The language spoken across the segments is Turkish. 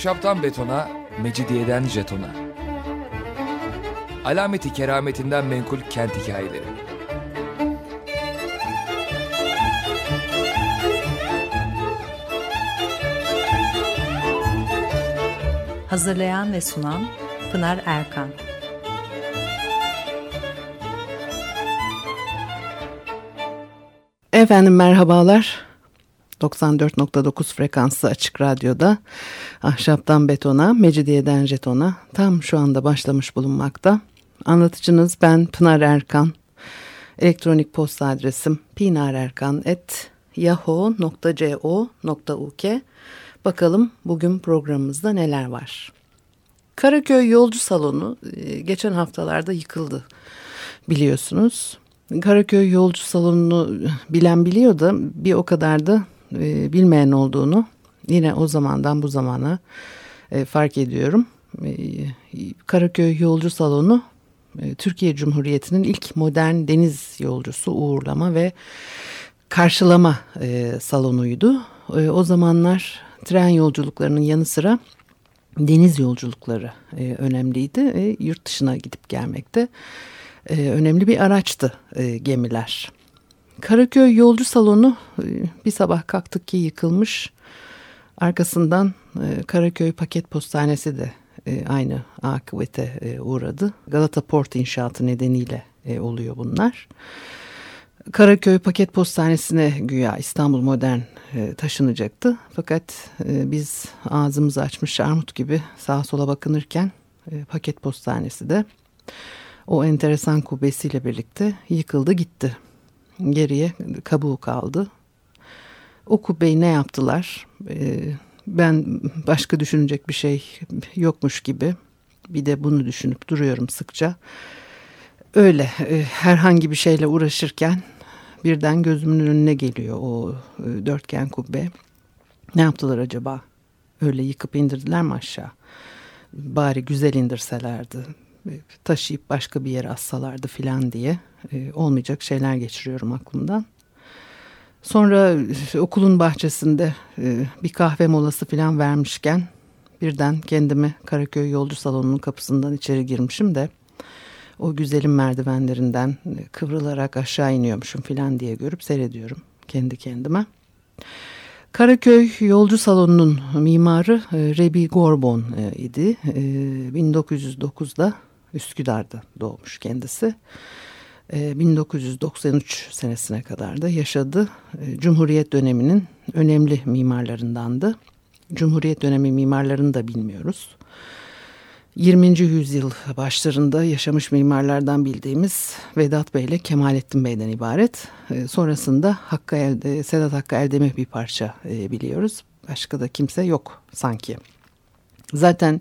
Ahşaptan betona, mecidiyeden jetona. Alameti kerametinden menkul kent hikayeleri. Hazırlayan ve sunan Pınar Erkan. Efendim merhabalar. 94.9 frekanslı açık radyoda ahşaptan betona, mecidiyeden jetona tam şu anda başlamış bulunmakta. Anlatıcınız ben Pınar Erkan. Elektronik posta adresim pinarerkan.yahoo.co.uk Bakalım bugün programımızda neler var. Karaköy Yolcu Salonu e, geçen haftalarda yıkıldı biliyorsunuz. Karaköy Yolcu Salonu'nu bilen biliyor da bir o kadar da e, bilmeyen olduğunu yine o zamandan bu zamana e, fark ediyorum. E, Karaköy Yolcu Salonu e, Türkiye Cumhuriyeti'nin ilk modern deniz yolcusu uğurlama ve karşılama e, salonuydu. E, o zamanlar tren yolculuklarının yanı sıra deniz yolculukları e, önemliydi. E, yurt dışına gidip gelmekte e, önemli bir araçtı e, gemiler. Karaköy yolcu salonu e, bir sabah kalktık ki yıkılmış. Arkasından e, Karaköy paket postanesi de e, aynı akıbete uğradı. Galata Port inşaatı nedeniyle oluyor bunlar. Karaköy paket postanesine güya İstanbul Modern taşınacaktı. Fakat biz ağzımızı açmış armut gibi sağa sola bakınırken paket postanesi de o enteresan kubbesiyle birlikte yıkıldı gitti. Geriye kabuğu kaldı. O kubbeyi ne yaptılar? Ee, ben başka düşünecek bir şey yokmuş gibi bir de bunu düşünüp duruyorum sıkça. Öyle e, herhangi bir şeyle uğraşırken birden gözümün önüne geliyor o e, dörtgen kubbe. Ne yaptılar acaba? Öyle yıkıp indirdiler mi aşağı? Bari güzel indirselerdi taşıyıp başka bir yere assalardı filan diye e, olmayacak şeyler geçiriyorum aklımdan. Sonra okulun bahçesinde e, bir kahve molası filan vermişken birden kendimi Karaköy yolcu salonunun kapısından içeri girmişim de o güzelim merdivenlerinden e, kıvrılarak aşağı iniyormuşum filan diye görüp seyrediyorum kendi kendime. Karaköy Yolcu Salonu'nun mimarı e, Rebi Gorbon idi. 1909'da Üsküdar'da doğmuş kendisi. 1993 ee, senesine kadar da yaşadı. Ee, Cumhuriyet döneminin önemli mimarlarındandı. Cumhuriyet dönemi mimarlarını da bilmiyoruz. 20. yüzyıl başlarında yaşamış mimarlardan bildiğimiz Vedat Bey ile Kemalettin Bey'den ibaret. Ee, sonrasında Hakkı Elde, Sedat Hakkı Eldemir bir parça e, biliyoruz. Başka da kimse yok sanki. Zaten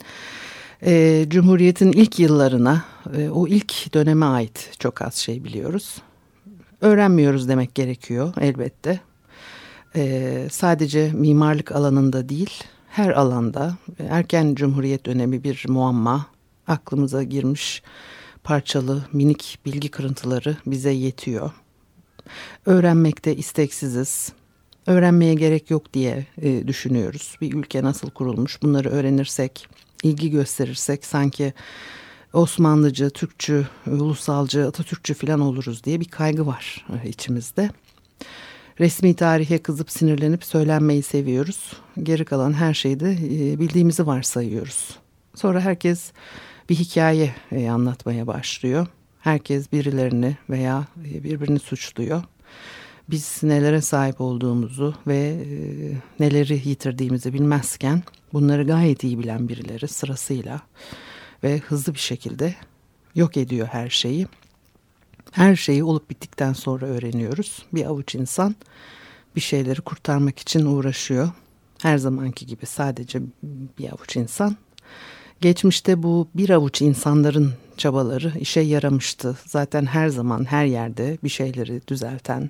e, Cumhuriyet'in ilk yıllarına, e, o ilk döneme ait çok az şey biliyoruz. Öğrenmiyoruz demek gerekiyor elbette. E, sadece mimarlık alanında değil, her alanda erken Cumhuriyet dönemi bir muamma aklımıza girmiş parçalı minik bilgi kırıntıları bize yetiyor. Öğrenmekte isteksiziz. Öğrenmeye gerek yok diye e, düşünüyoruz. Bir ülke nasıl kurulmuş bunları öğrenirsek ilgi gösterirsek sanki Osmanlıcı, Türkçü, ulusalcı, Atatürkçü falan oluruz diye bir kaygı var e, içimizde. Resmi tarihe kızıp sinirlenip söylenmeyi seviyoruz. Geri kalan her şeyi de e, bildiğimizi varsayıyoruz. Sonra herkes bir hikaye e, anlatmaya başlıyor. Herkes birilerini veya birbirini suçluyor. Biz nelere sahip olduğumuzu ve neleri yitirdiğimizi bilmezken Bunları gayet iyi bilen birileri sırasıyla ve hızlı bir şekilde yok ediyor her şeyi. Her şeyi olup bittikten sonra öğreniyoruz. Bir avuç insan bir şeyleri kurtarmak için uğraşıyor. Her zamanki gibi sadece bir avuç insan. Geçmişte bu bir avuç insanların çabaları işe yaramıştı. Zaten her zaman her yerde bir şeyleri düzelten,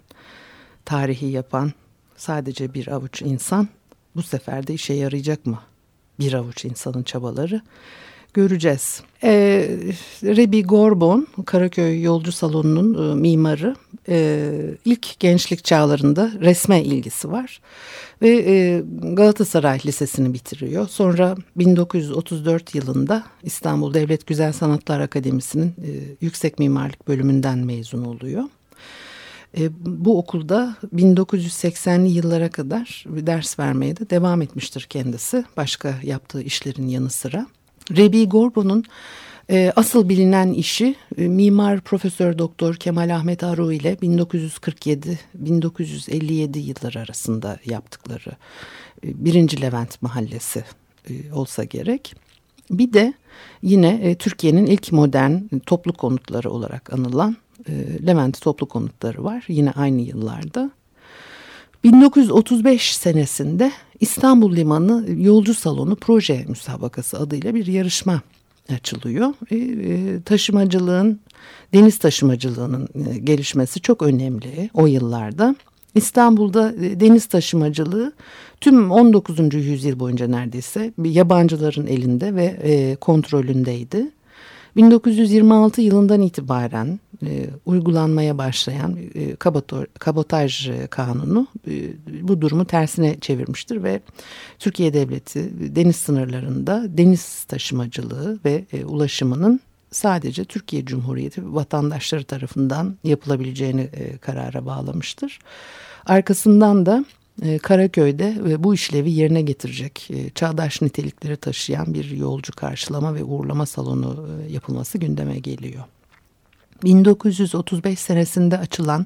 tarihi yapan sadece bir avuç insan bu sefer de işe yarayacak mı bir avuç insanın çabaları göreceğiz. E, Rebi Gorbon, Karaköy Yolcu Salonu'nun e, mimarı. E, ilk gençlik çağlarında resme ilgisi var. Ve e, Galatasaray Lisesi'ni bitiriyor. Sonra 1934 yılında İstanbul Devlet Güzel Sanatlar Akademisi'nin e, Yüksek Mimarlık bölümünden mezun oluyor. E, bu okulda 1980'li yıllara kadar ders vermeye de devam etmiştir kendisi. Başka yaptığı işlerin yanı sıra. Rebi Gorbo'nun e, asıl bilinen işi e, mimar Profesör Doktor Kemal Ahmet Aru ile 1947-1957 yılları arasında yaptıkları e, birinci Levent Mahallesi e, olsa gerek. Bir de yine e, Türkiye'nin ilk modern toplu konutları olarak anılan e, Levent toplu konutları var yine aynı yıllarda. 1935 senesinde İstanbul Limanı Yolcu Salonu Proje Müsabakası adıyla bir yarışma açılıyor. E, e, taşımacılığın, deniz taşımacılığının e, gelişmesi çok önemli o yıllarda. İstanbul'da e, deniz taşımacılığı tüm 19. yüzyıl boyunca neredeyse yabancıların elinde ve kontrolündeydi. 1926 yılından itibaren e, uygulanmaya başlayan e, kabotor, kabotaj kanunu e, bu durumu tersine çevirmiştir ve Türkiye Devleti deniz sınırlarında deniz taşımacılığı ve e, ulaşımının sadece Türkiye Cumhuriyeti vatandaşları tarafından yapılabileceğini e, karara bağlamıştır. Arkasından da e, Karaköy'de e, bu işlevi yerine getirecek e, çağdaş nitelikleri taşıyan bir yolcu karşılama ve uğurlama salonu yapılması gündeme geliyor. 1935 senesinde açılan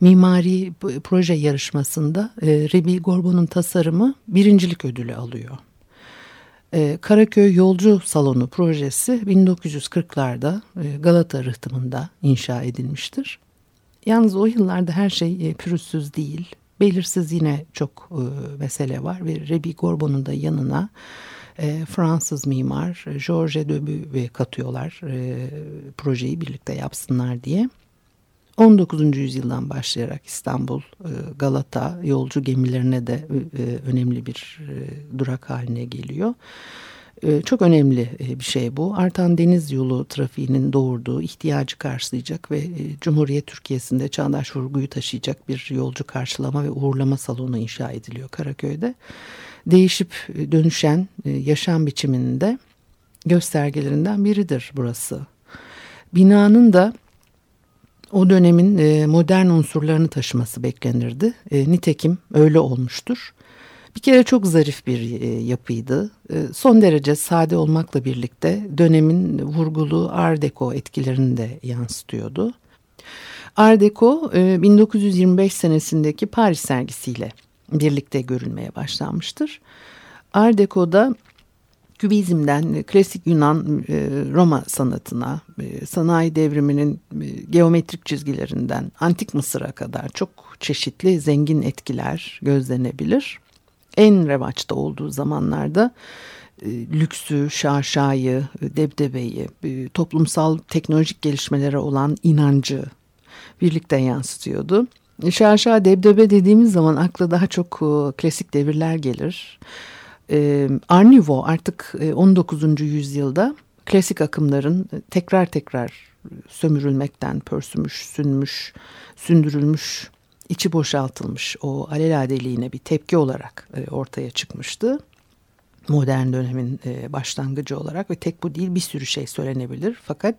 mimari proje yarışmasında Rebi Gorbon'un tasarımı birincilik ödülü alıyor. Karaköy Yolcu Salonu projesi 1940'larda Galata rıhtımında inşa edilmiştir. Yalnız o yıllarda her şey pürüzsüz değil belirsiz yine çok e, mesele var ve Rebi Gorbon'un da yanına e, Fransız mimar Georges Döbü katıyorlar e, projeyi birlikte yapsınlar diye. 19. yüzyıldan başlayarak İstanbul, e, Galata yolcu gemilerine de e, önemli bir e, durak haline geliyor. Ee, çok önemli e, bir şey bu. Artan deniz yolu trafiğinin doğurduğu ihtiyacı karşılayacak ve e, Cumhuriyet Türkiye'sinde çağdaş vurguyu taşıyacak bir yolcu karşılama ve uğurlama salonu inşa ediliyor Karaköy'de. Değişip e, dönüşen yaşam biçiminde göstergelerinden biridir burası. Binanın da o dönemin modern unsurlarını taşıması beklenirdi. Nitekim öyle olmuştur. Bir kere çok zarif bir e, yapıydı. E, son derece sade olmakla birlikte dönemin vurgulu Art Deco etkilerini de yansıtıyordu. Art Deco 1925 e, senesindeki Paris sergisiyle birlikte görülmeye başlanmıştır. Art Deco'da Kübizmden klasik Yunan Roma sanatına, sanayi devriminin geometrik çizgilerinden antik Mısır'a kadar çok çeşitli zengin etkiler gözlenebilir en revaçta olduğu zamanlarda e, lüksü, şaşayı, debdebeyi, e, toplumsal teknolojik gelişmelere olan inancı birlikte yansıtıyordu. Şaşa debdebe dediğimiz zaman akla daha çok e, klasik devirler gelir. E, Art artık 19. yüzyılda klasik akımların tekrar tekrar sömürülmekten pörsümüş, sünmüş, sündürülmüş içi boşaltılmış o alelade bir tepki olarak e, ortaya çıkmıştı. Modern dönemin e, başlangıcı olarak ve tek bu değil bir sürü şey söylenebilir. Fakat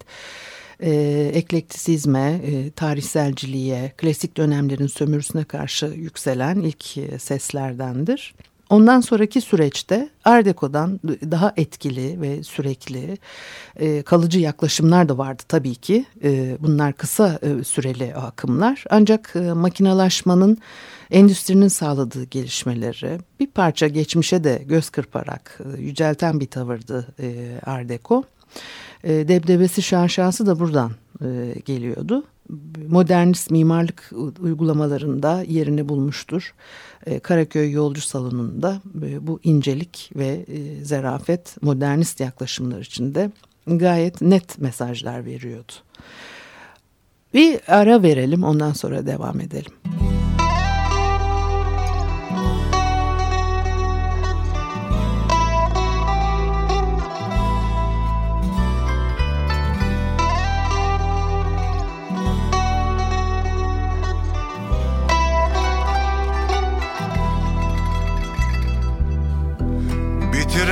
e, eklektisizme, e, tarihselciliğe, klasik dönemlerin sömürüsüne karşı yükselen ilk seslerdendir. Ondan sonraki süreçte Art Deco'dan daha etkili ve sürekli e, kalıcı yaklaşımlar da vardı tabii ki. E, bunlar kısa e, süreli akımlar ancak e, makinalaşmanın endüstrinin sağladığı gelişmeleri bir parça geçmişe de göz kırparak e, yücelten bir tavırdı e, Art Deco. E, debdebesi şaşası da buradan e, geliyordu modernist mimarlık uygulamalarında yerini bulmuştur. E, Karaköy Yolcu Salonu'nda e, bu incelik ve e, zerafet modernist yaklaşımlar içinde gayet net mesajlar veriyordu. Bir ara verelim ondan sonra devam edelim.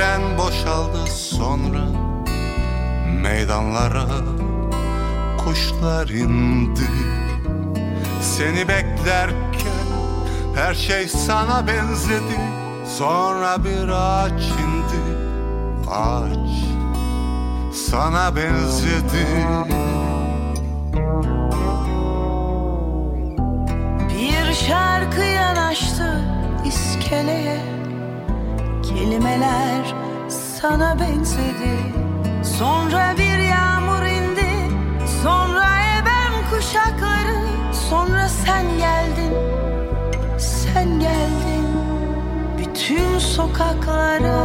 Tren boşaldı sonra meydanlara kuşlar indi. Seni beklerken her şey sana benzedi. Sonra bir ağaç indi Ağaç sana benzedi. Bir şarkı yanaştı iskeleye. Kelimeler sana benzedi. Sonra bir yağmur indi Sonra eben kuşakları Sonra sen geldin Sen geldin Bütün sokaklara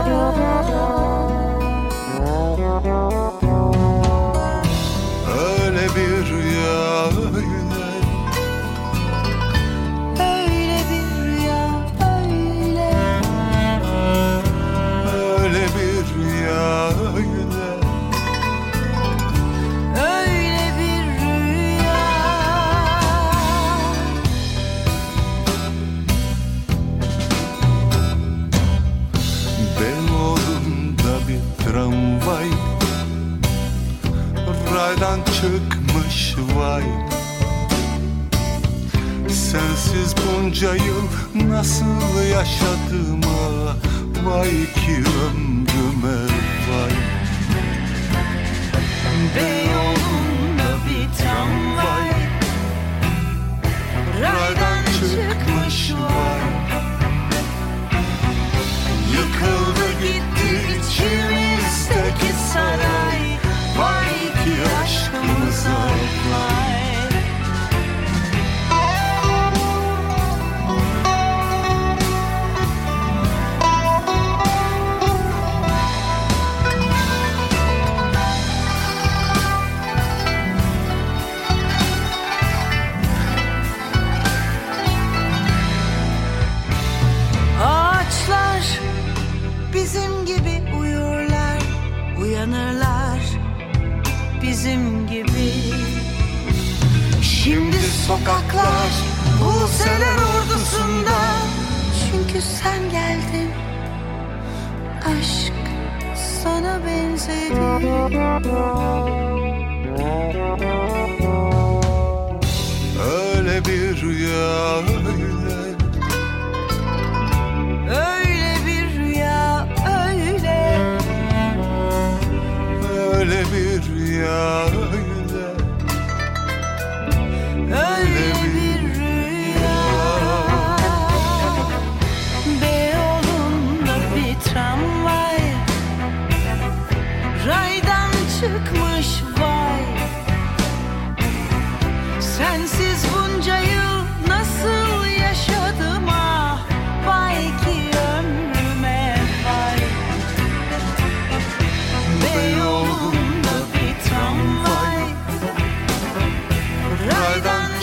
sana benzedi. Öyle bir rüya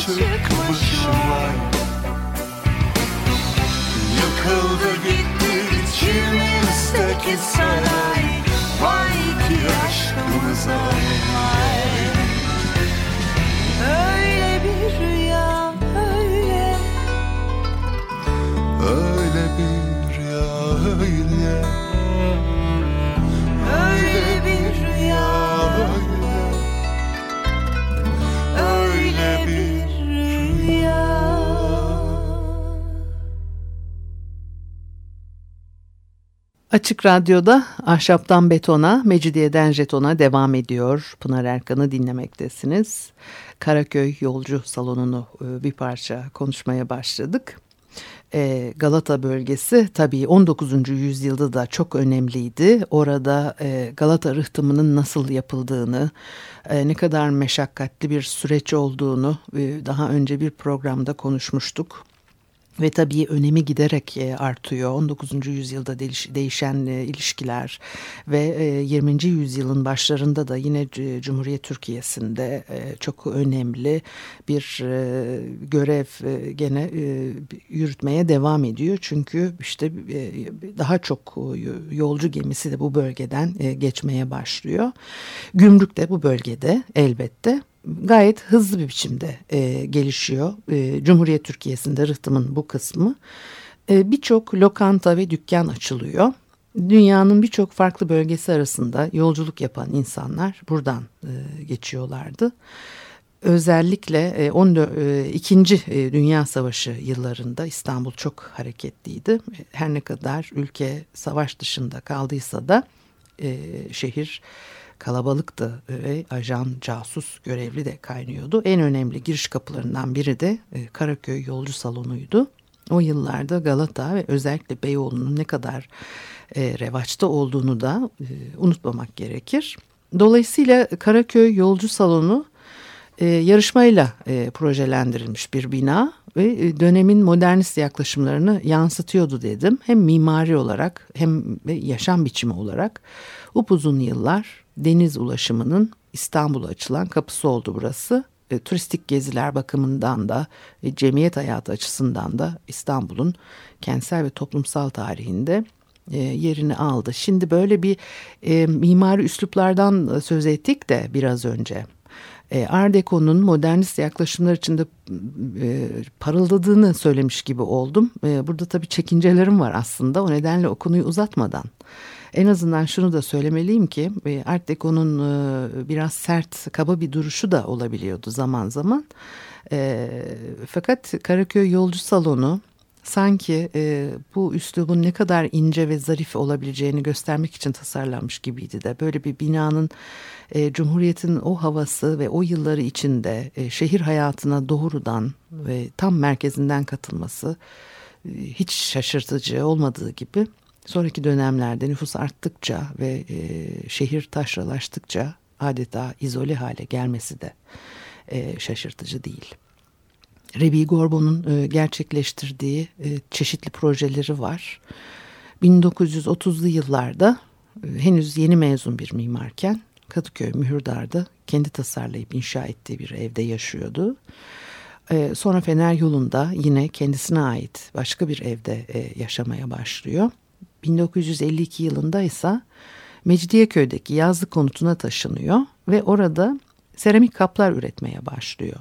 Raydan çıkmış vay Yıkıldı gitti içimizdeki saray. Vay ki aşkımıza Öyle bir rüya öyle. Öyle bir rüya öyle. Öyle bir rüya Öyle Açık Radyo'da Ahşaptan Betona, Mecidiyeden Jeton'a devam ediyor. Pınar Erkan'ı dinlemektesiniz. Karaköy Yolcu Salonu'nu e, bir parça konuşmaya başladık. E, Galata bölgesi tabii 19. yüzyılda da çok önemliydi. Orada e, Galata rıhtımının nasıl yapıldığını, ne kadar meşakkatli bir süreç olduğunu daha önce bir programda konuşmuştuk. Ve tabii önemi giderek e, artıyor. 19. yüzyılda değişen e, ilişkiler ve 20. E, yüzyılın başlarında da yine Cumhuriyet Türkiye'sinde çok önemli bir görev gene yürütmeye devam ediyor. Çünkü işte daha çok yolcu gemisi de bu bölgeden geçmeye başlıyor. Gümrük de bu bölgede elbette gayet hızlı bir biçimde e, gelişiyor. E, Cumhuriyet Türkiye'sinde rıhtımın bu kısmı. E, Birçok lokanta ve dükkan açılıyor. dünyanın birçok farklı bölgesi arasında yolculuk yapan insanlar buradan e, geçiyorlardı. Özellikle 14, e, İkinci e, Dünya Savaşı yıllarında İstanbul çok hareketliydi. Her ne kadar ülke savaş dışında kaldıysa da şehir kalabalıktı ve ajan, casus görevli de kaynıyordu. En önemli giriş kapılarından biri de Karaköy Yolcu Salonu'ydu. O yıllarda Galata ve özellikle Beyoğlu'nun ne kadar e, revaçta olduğunu da e, unutmamak gerekir. Dolayısıyla Karaköy Yolcu Salonu e, yarışmayla e, projelendirilmiş bir bina ve e, dönemin modernist yaklaşımlarını yansıtıyordu dedim. Hem mimari olarak hem yaşam biçimi olarak upuzun yıllar deniz ulaşımının İstanbul'a açılan kapısı oldu burası. E, turistik geziler bakımından da e, cemiyet hayatı açısından da İstanbul'un kentsel ve toplumsal tarihinde e, yerini aldı. Şimdi böyle bir e, mimari üsluplardan söz ettik de biraz önce. E, Art Deco'nun modernist yaklaşımlar içinde e, parıldadığını söylemiş gibi oldum. E, burada tabii çekincelerim var aslında. O nedenle o konuyu uzatmadan en azından şunu da söylemeliyim ki e, Art Deco'nun e, biraz sert, kaba bir duruşu da olabiliyordu zaman zaman. E, fakat Karaköy Yolcu Salonu sanki bu üslubun ne kadar ince ve zarif olabileceğini göstermek için tasarlanmış gibiydi de. Böyle bir binanın Cumhuriyet'in o havası ve o yılları içinde şehir hayatına doğrudan ve tam merkezinden katılması hiç şaşırtıcı olmadığı gibi sonraki dönemlerde nüfus arttıkça ve e, şehir taşralaştıkça adeta izole hale gelmesi de e, şaşırtıcı değil. Rebi Gorbon'un e, gerçekleştirdiği e, çeşitli projeleri var. 1930'lu yıllarda e, henüz yeni mezun bir mimarken Kadıköy Mühürdar'da kendi tasarlayıp inşa ettiği bir evde yaşıyordu. E, sonra Fener yolunda yine kendisine ait başka bir evde e, yaşamaya başlıyor. 1952 yılında ise Mecidiyeköy'deki yazlık konutuna taşınıyor ve orada seramik kaplar üretmeye başlıyor.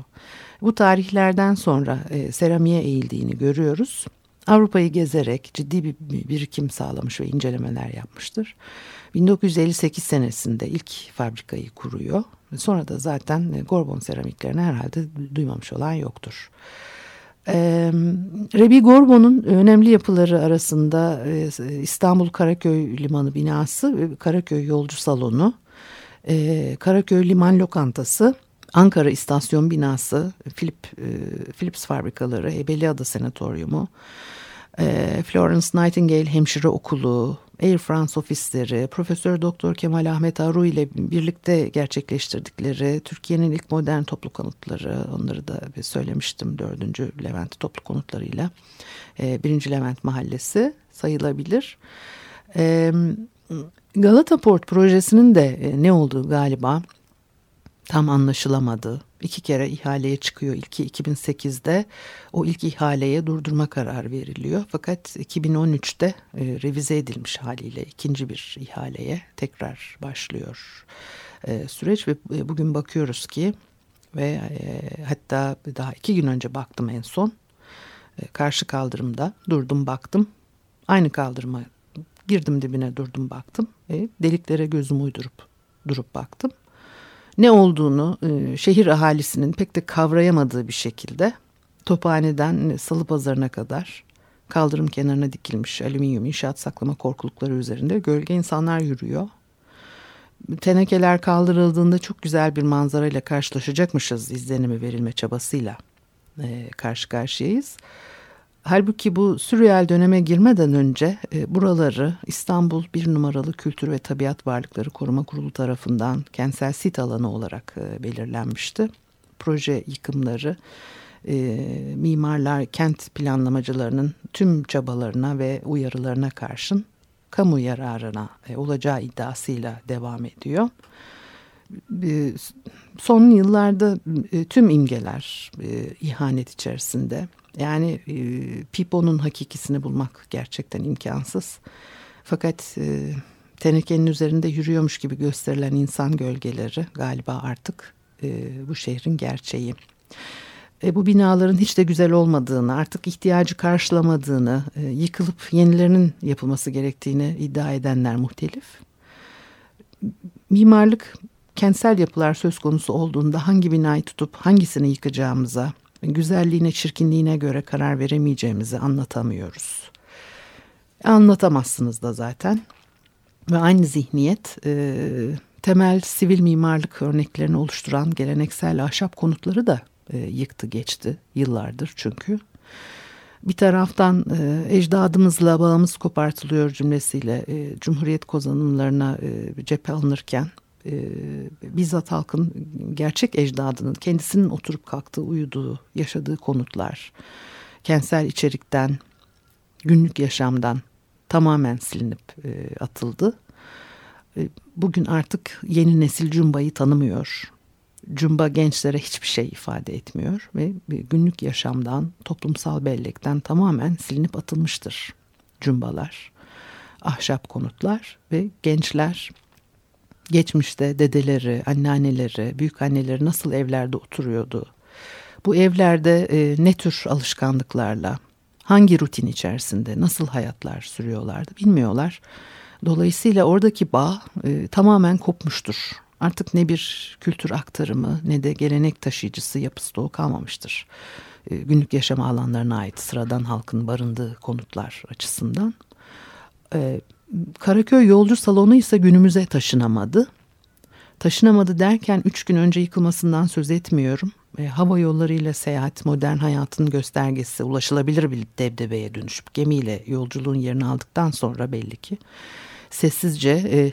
Bu tarihlerden sonra e, seramiğe eğildiğini görüyoruz. Avrupa'yı gezerek ciddi bir birikim sağlamış ve incelemeler yapmıştır. 1958 senesinde ilk fabrikayı kuruyor. Sonra da zaten e, Gorbon seramiklerini herhalde duymamış olan yoktur. Ee, Rebi Gorbon'un önemli yapıları arasında e, İstanbul Karaköy Limanı binası Karaköy Yolcu Salonu, e, Karaköy Liman Lokantası, Ankara İstasyon binası, Philip, e, Philips fabrikaları, Ebeliada Senatoryumu, e, Florence Nightingale Hemşire Okulu, Air France ofisleri, Profesör Doktor Kemal Ahmet Aru ile birlikte gerçekleştirdikleri Türkiye'nin ilk modern toplu konutları, onları da söylemiştim dördüncü Levent toplu konutlarıyla. E, birinci Levent Mahallesi sayılabilir. E, Galata Port projesinin de e, ne olduğu galiba tam anlaşılamadı. İki kere ihaleye çıkıyor. İlki 2008'de o ilk ihaleye durdurma kararı veriliyor. Fakat 2013'te e, revize edilmiş haliyle ikinci bir ihaleye tekrar başlıyor e, süreç. Ve e, bugün bakıyoruz ki ve e, hatta daha iki gün önce baktım en son. E, karşı kaldırımda durdum baktım. Aynı kaldırıma girdim dibine durdum baktım. E, deliklere gözümü uydurup durup baktım ne olduğunu e, şehir ahalisinin pek de kavrayamadığı bir şekilde Tophane'den Salı Pazarı'na kadar kaldırım kenarına dikilmiş alüminyum inşaat saklama korkulukları üzerinde gölge insanlar yürüyor. Tenekeler kaldırıldığında çok güzel bir manzarayla karşılaşacakmışız izlenimi verilme çabasıyla e, karşı karşıyayız. Halbuki bu sürreal döneme girmeden önce e, buraları İstanbul bir numaralı Kültür ve Tabiat Varlıkları Koruma Kurulu tarafından kentsel sit alanı olarak e, belirlenmişti. Proje yıkımları e, mimarlar, kent planlamacılarının tüm çabalarına ve uyarılarına karşın kamu yararına e, olacağı iddiasıyla devam ediyor. E, son yıllarda e, tüm imgeler e, ihanet içerisinde yani e, Pipo'nun hakikisini bulmak gerçekten imkansız. Fakat e, tenekenin üzerinde yürüyormuş gibi gösterilen insan gölgeleri galiba artık e, bu şehrin gerçeği. e, bu binaların hiç de güzel olmadığını, artık ihtiyacı karşılamadığını, e, yıkılıp yenilerinin yapılması gerektiğini iddia edenler muhtelif. Mimarlık kentsel yapılar söz konusu olduğunda hangi binayı tutup hangisini yıkacağımıza, güzelliğine, çirkinliğine göre karar veremeyeceğimizi anlatamıyoruz. Anlatamazsınız da zaten. Ve aynı zihniyet e, temel sivil mimarlık örneklerini oluşturan geleneksel ahşap konutları da e, yıktı geçti yıllardır çünkü. Bir taraftan e, ecdadımızla bağımız kopartılıyor cümlesiyle e, Cumhuriyet kozanımlarına e, cephe alınırken e, bizzat halkın gerçek ecdadının kendisinin oturup kalktığı, uyuduğu, yaşadığı konutlar, kentsel içerikten, günlük yaşamdan tamamen silinip e, atıldı. E, bugün artık yeni nesil Cumba'yı tanımıyor. Cumba gençlere hiçbir şey ifade etmiyor ve günlük yaşamdan, toplumsal bellekten tamamen silinip atılmıştır cumbalar, ahşap konutlar ve gençler geçmişte dedeleri, anneanneleri, büyük anneleri nasıl evlerde oturuyordu? Bu evlerde e, ne tür alışkanlıklarla, hangi rutin içerisinde nasıl hayatlar sürüyorlardı bilmiyorlar. Dolayısıyla oradaki bağ e, tamamen kopmuştur. Artık ne bir kültür aktarımı ne de gelenek taşıyıcısı yapısı da kalmamıştır. E, günlük yaşam alanlarına ait sıradan halkın barındığı konutlar açısından. E, Karaköy yolcu salonu ise günümüze taşınamadı. Taşınamadı derken üç gün önce yıkılmasından söz etmiyorum. E, hava yollarıyla seyahat modern hayatın göstergesi ulaşılabilir bir debdebeye dönüşüp gemiyle yolculuğun yerini aldıktan sonra belli ki sessizce e,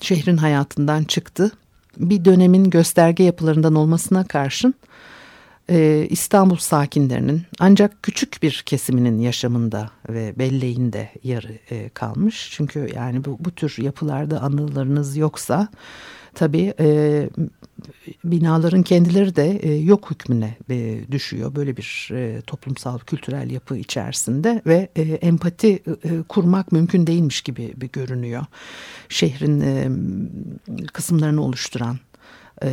şehrin hayatından çıktı. Bir dönemin gösterge yapılarından olmasına karşın e, İstanbul sakinlerinin ancak küçük bir kesiminin yaşamında ve belleğinde e, kalmış. Çünkü yani bu, bu tür yapılarda anılarınız yoksa tabii e, binaların kendileri de e, yok hükmüne e, düşüyor. Böyle bir e, toplumsal kültürel yapı içerisinde ve e, empati e, kurmak mümkün değilmiş gibi bir görünüyor. Şehrin e, kısımlarını oluşturan e,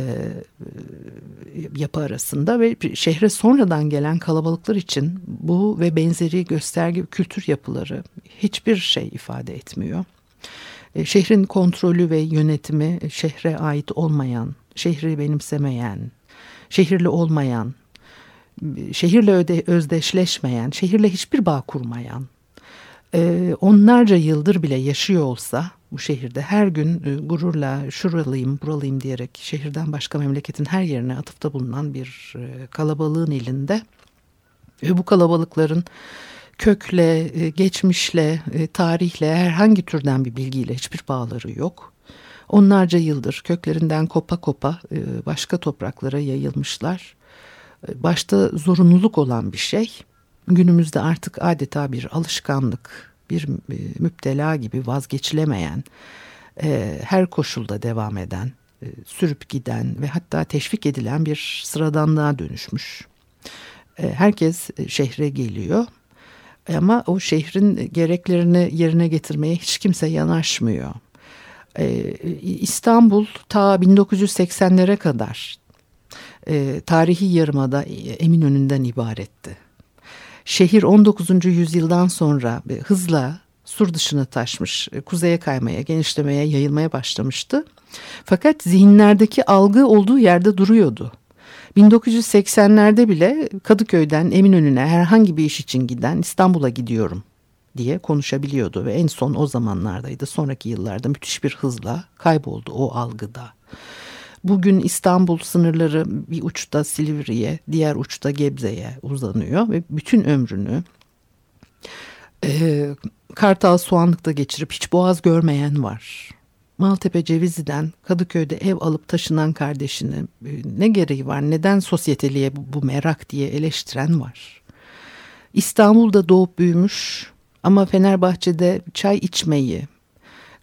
yapı arasında ve şehre sonradan gelen kalabalıklar için bu ve benzeri gösterge kültür yapıları hiçbir şey ifade etmiyor. E, şehrin kontrolü ve yönetimi şehre ait olmayan, şehri benimsemeyen, şehirli olmayan, şehirle öde, özdeşleşmeyen, şehirle hiçbir bağ kurmayan, e, onlarca yıldır bile yaşıyor olsa bu şehirde her gün e, gururla şuralıyım buralıyım diyerek şehirden başka memleketin her yerine atıfta bulunan bir e, kalabalığın elinde ve bu kalabalıkların kökle, e, geçmişle, e, tarihle herhangi türden bir bilgiyle hiçbir bağları yok. Onlarca yıldır köklerinden kopa kopa e, başka topraklara yayılmışlar. Başta zorunluluk olan bir şey günümüzde artık adeta bir alışkanlık, bir müptela gibi vazgeçilemeyen, her koşulda devam eden, sürüp giden ve hatta teşvik edilen bir sıradanlığa dönüşmüş. Herkes şehre geliyor ama o şehrin gereklerini yerine getirmeye hiç kimse yanaşmıyor. İstanbul ta 1980'lere kadar e, tarihi yarımada Eminönü'nden ibaretti. Şehir 19. yüzyıldan sonra hızla sur dışına taşmış, e, kuzeye kaymaya, genişlemeye, yayılmaya başlamıştı. Fakat zihinlerdeki algı olduğu yerde duruyordu. 1980'lerde bile Kadıköy'den Eminönü'ne herhangi bir iş için giden İstanbul'a gidiyorum diye konuşabiliyordu ve en son o zamanlardaydı. Sonraki yıllarda müthiş bir hızla kayboldu o algıda. Bugün İstanbul sınırları bir uçta Silivri'ye, diğer uçta Gebze'ye uzanıyor ve bütün ömrünü e, Kartal Soğanlık'ta geçirip hiç boğaz görmeyen var. Maltepe Cevizli'den Kadıköy'de ev alıp taşınan kardeşini e, ne gereği var neden sosyeteliğe bu merak diye eleştiren var. İstanbul'da doğup büyümüş ama Fenerbahçe'de çay içmeyi,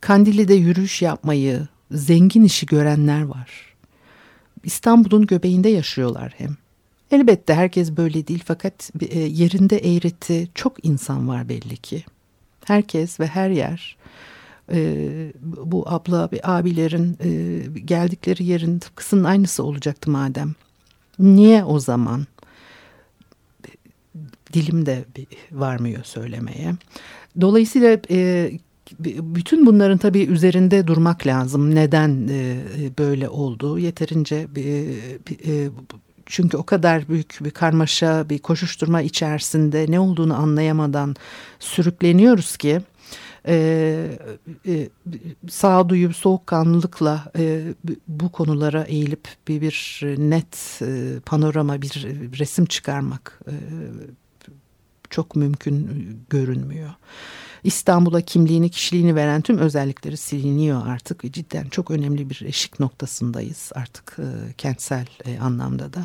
Kandili'de yürüyüş yapmayı, zengin işi görenler var. İstanbul'un göbeğinde yaşıyorlar hem. Elbette herkes böyle değil fakat e, yerinde eğreti çok insan var belli ki. Herkes ve her yer e, bu abla abilerin e, geldikleri yerin tıpkısının aynısı olacaktı madem. Niye o zaman dilim de varmıyor söylemeye. Dolayısıyla bütün bunların tabii üzerinde durmak lazım. Neden e, böyle oldu? Yeterince e, e, çünkü o kadar büyük bir karmaşa, bir koşuşturma içerisinde ne olduğunu anlayamadan sürükleniyoruz ki e, e, sağduyu, soğukkanlılıkla e, bu konulara eğilip bir, bir net e, panorama, bir resim çıkarmak e, çok mümkün görünmüyor. İstanbul'a kimliğini, kişiliğini veren tüm özellikleri siliniyor artık. Cidden çok önemli bir eşik noktasındayız artık e, kentsel e, anlamda da.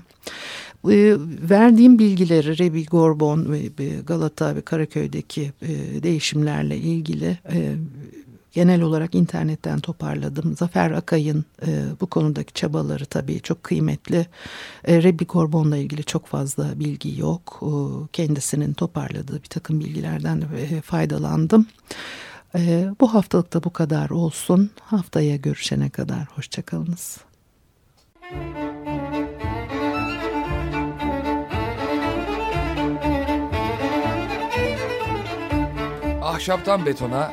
E, verdiğim bilgileri Rebi Gorbon ve Galata ve Karaköy'deki e, değişimlerle ilgili e, genel olarak internetten toparladım. Zafer Akay'ın e, bu konudaki çabaları tabii çok kıymetli. E, Rebbi Korbon'la ilgili çok fazla bilgi yok. E, kendisinin toparladığı bir takım bilgilerden e, faydalandım. E, bu haftalık da bu kadar olsun. Haftaya görüşene kadar hoşçakalınız. Ahşaptan betona,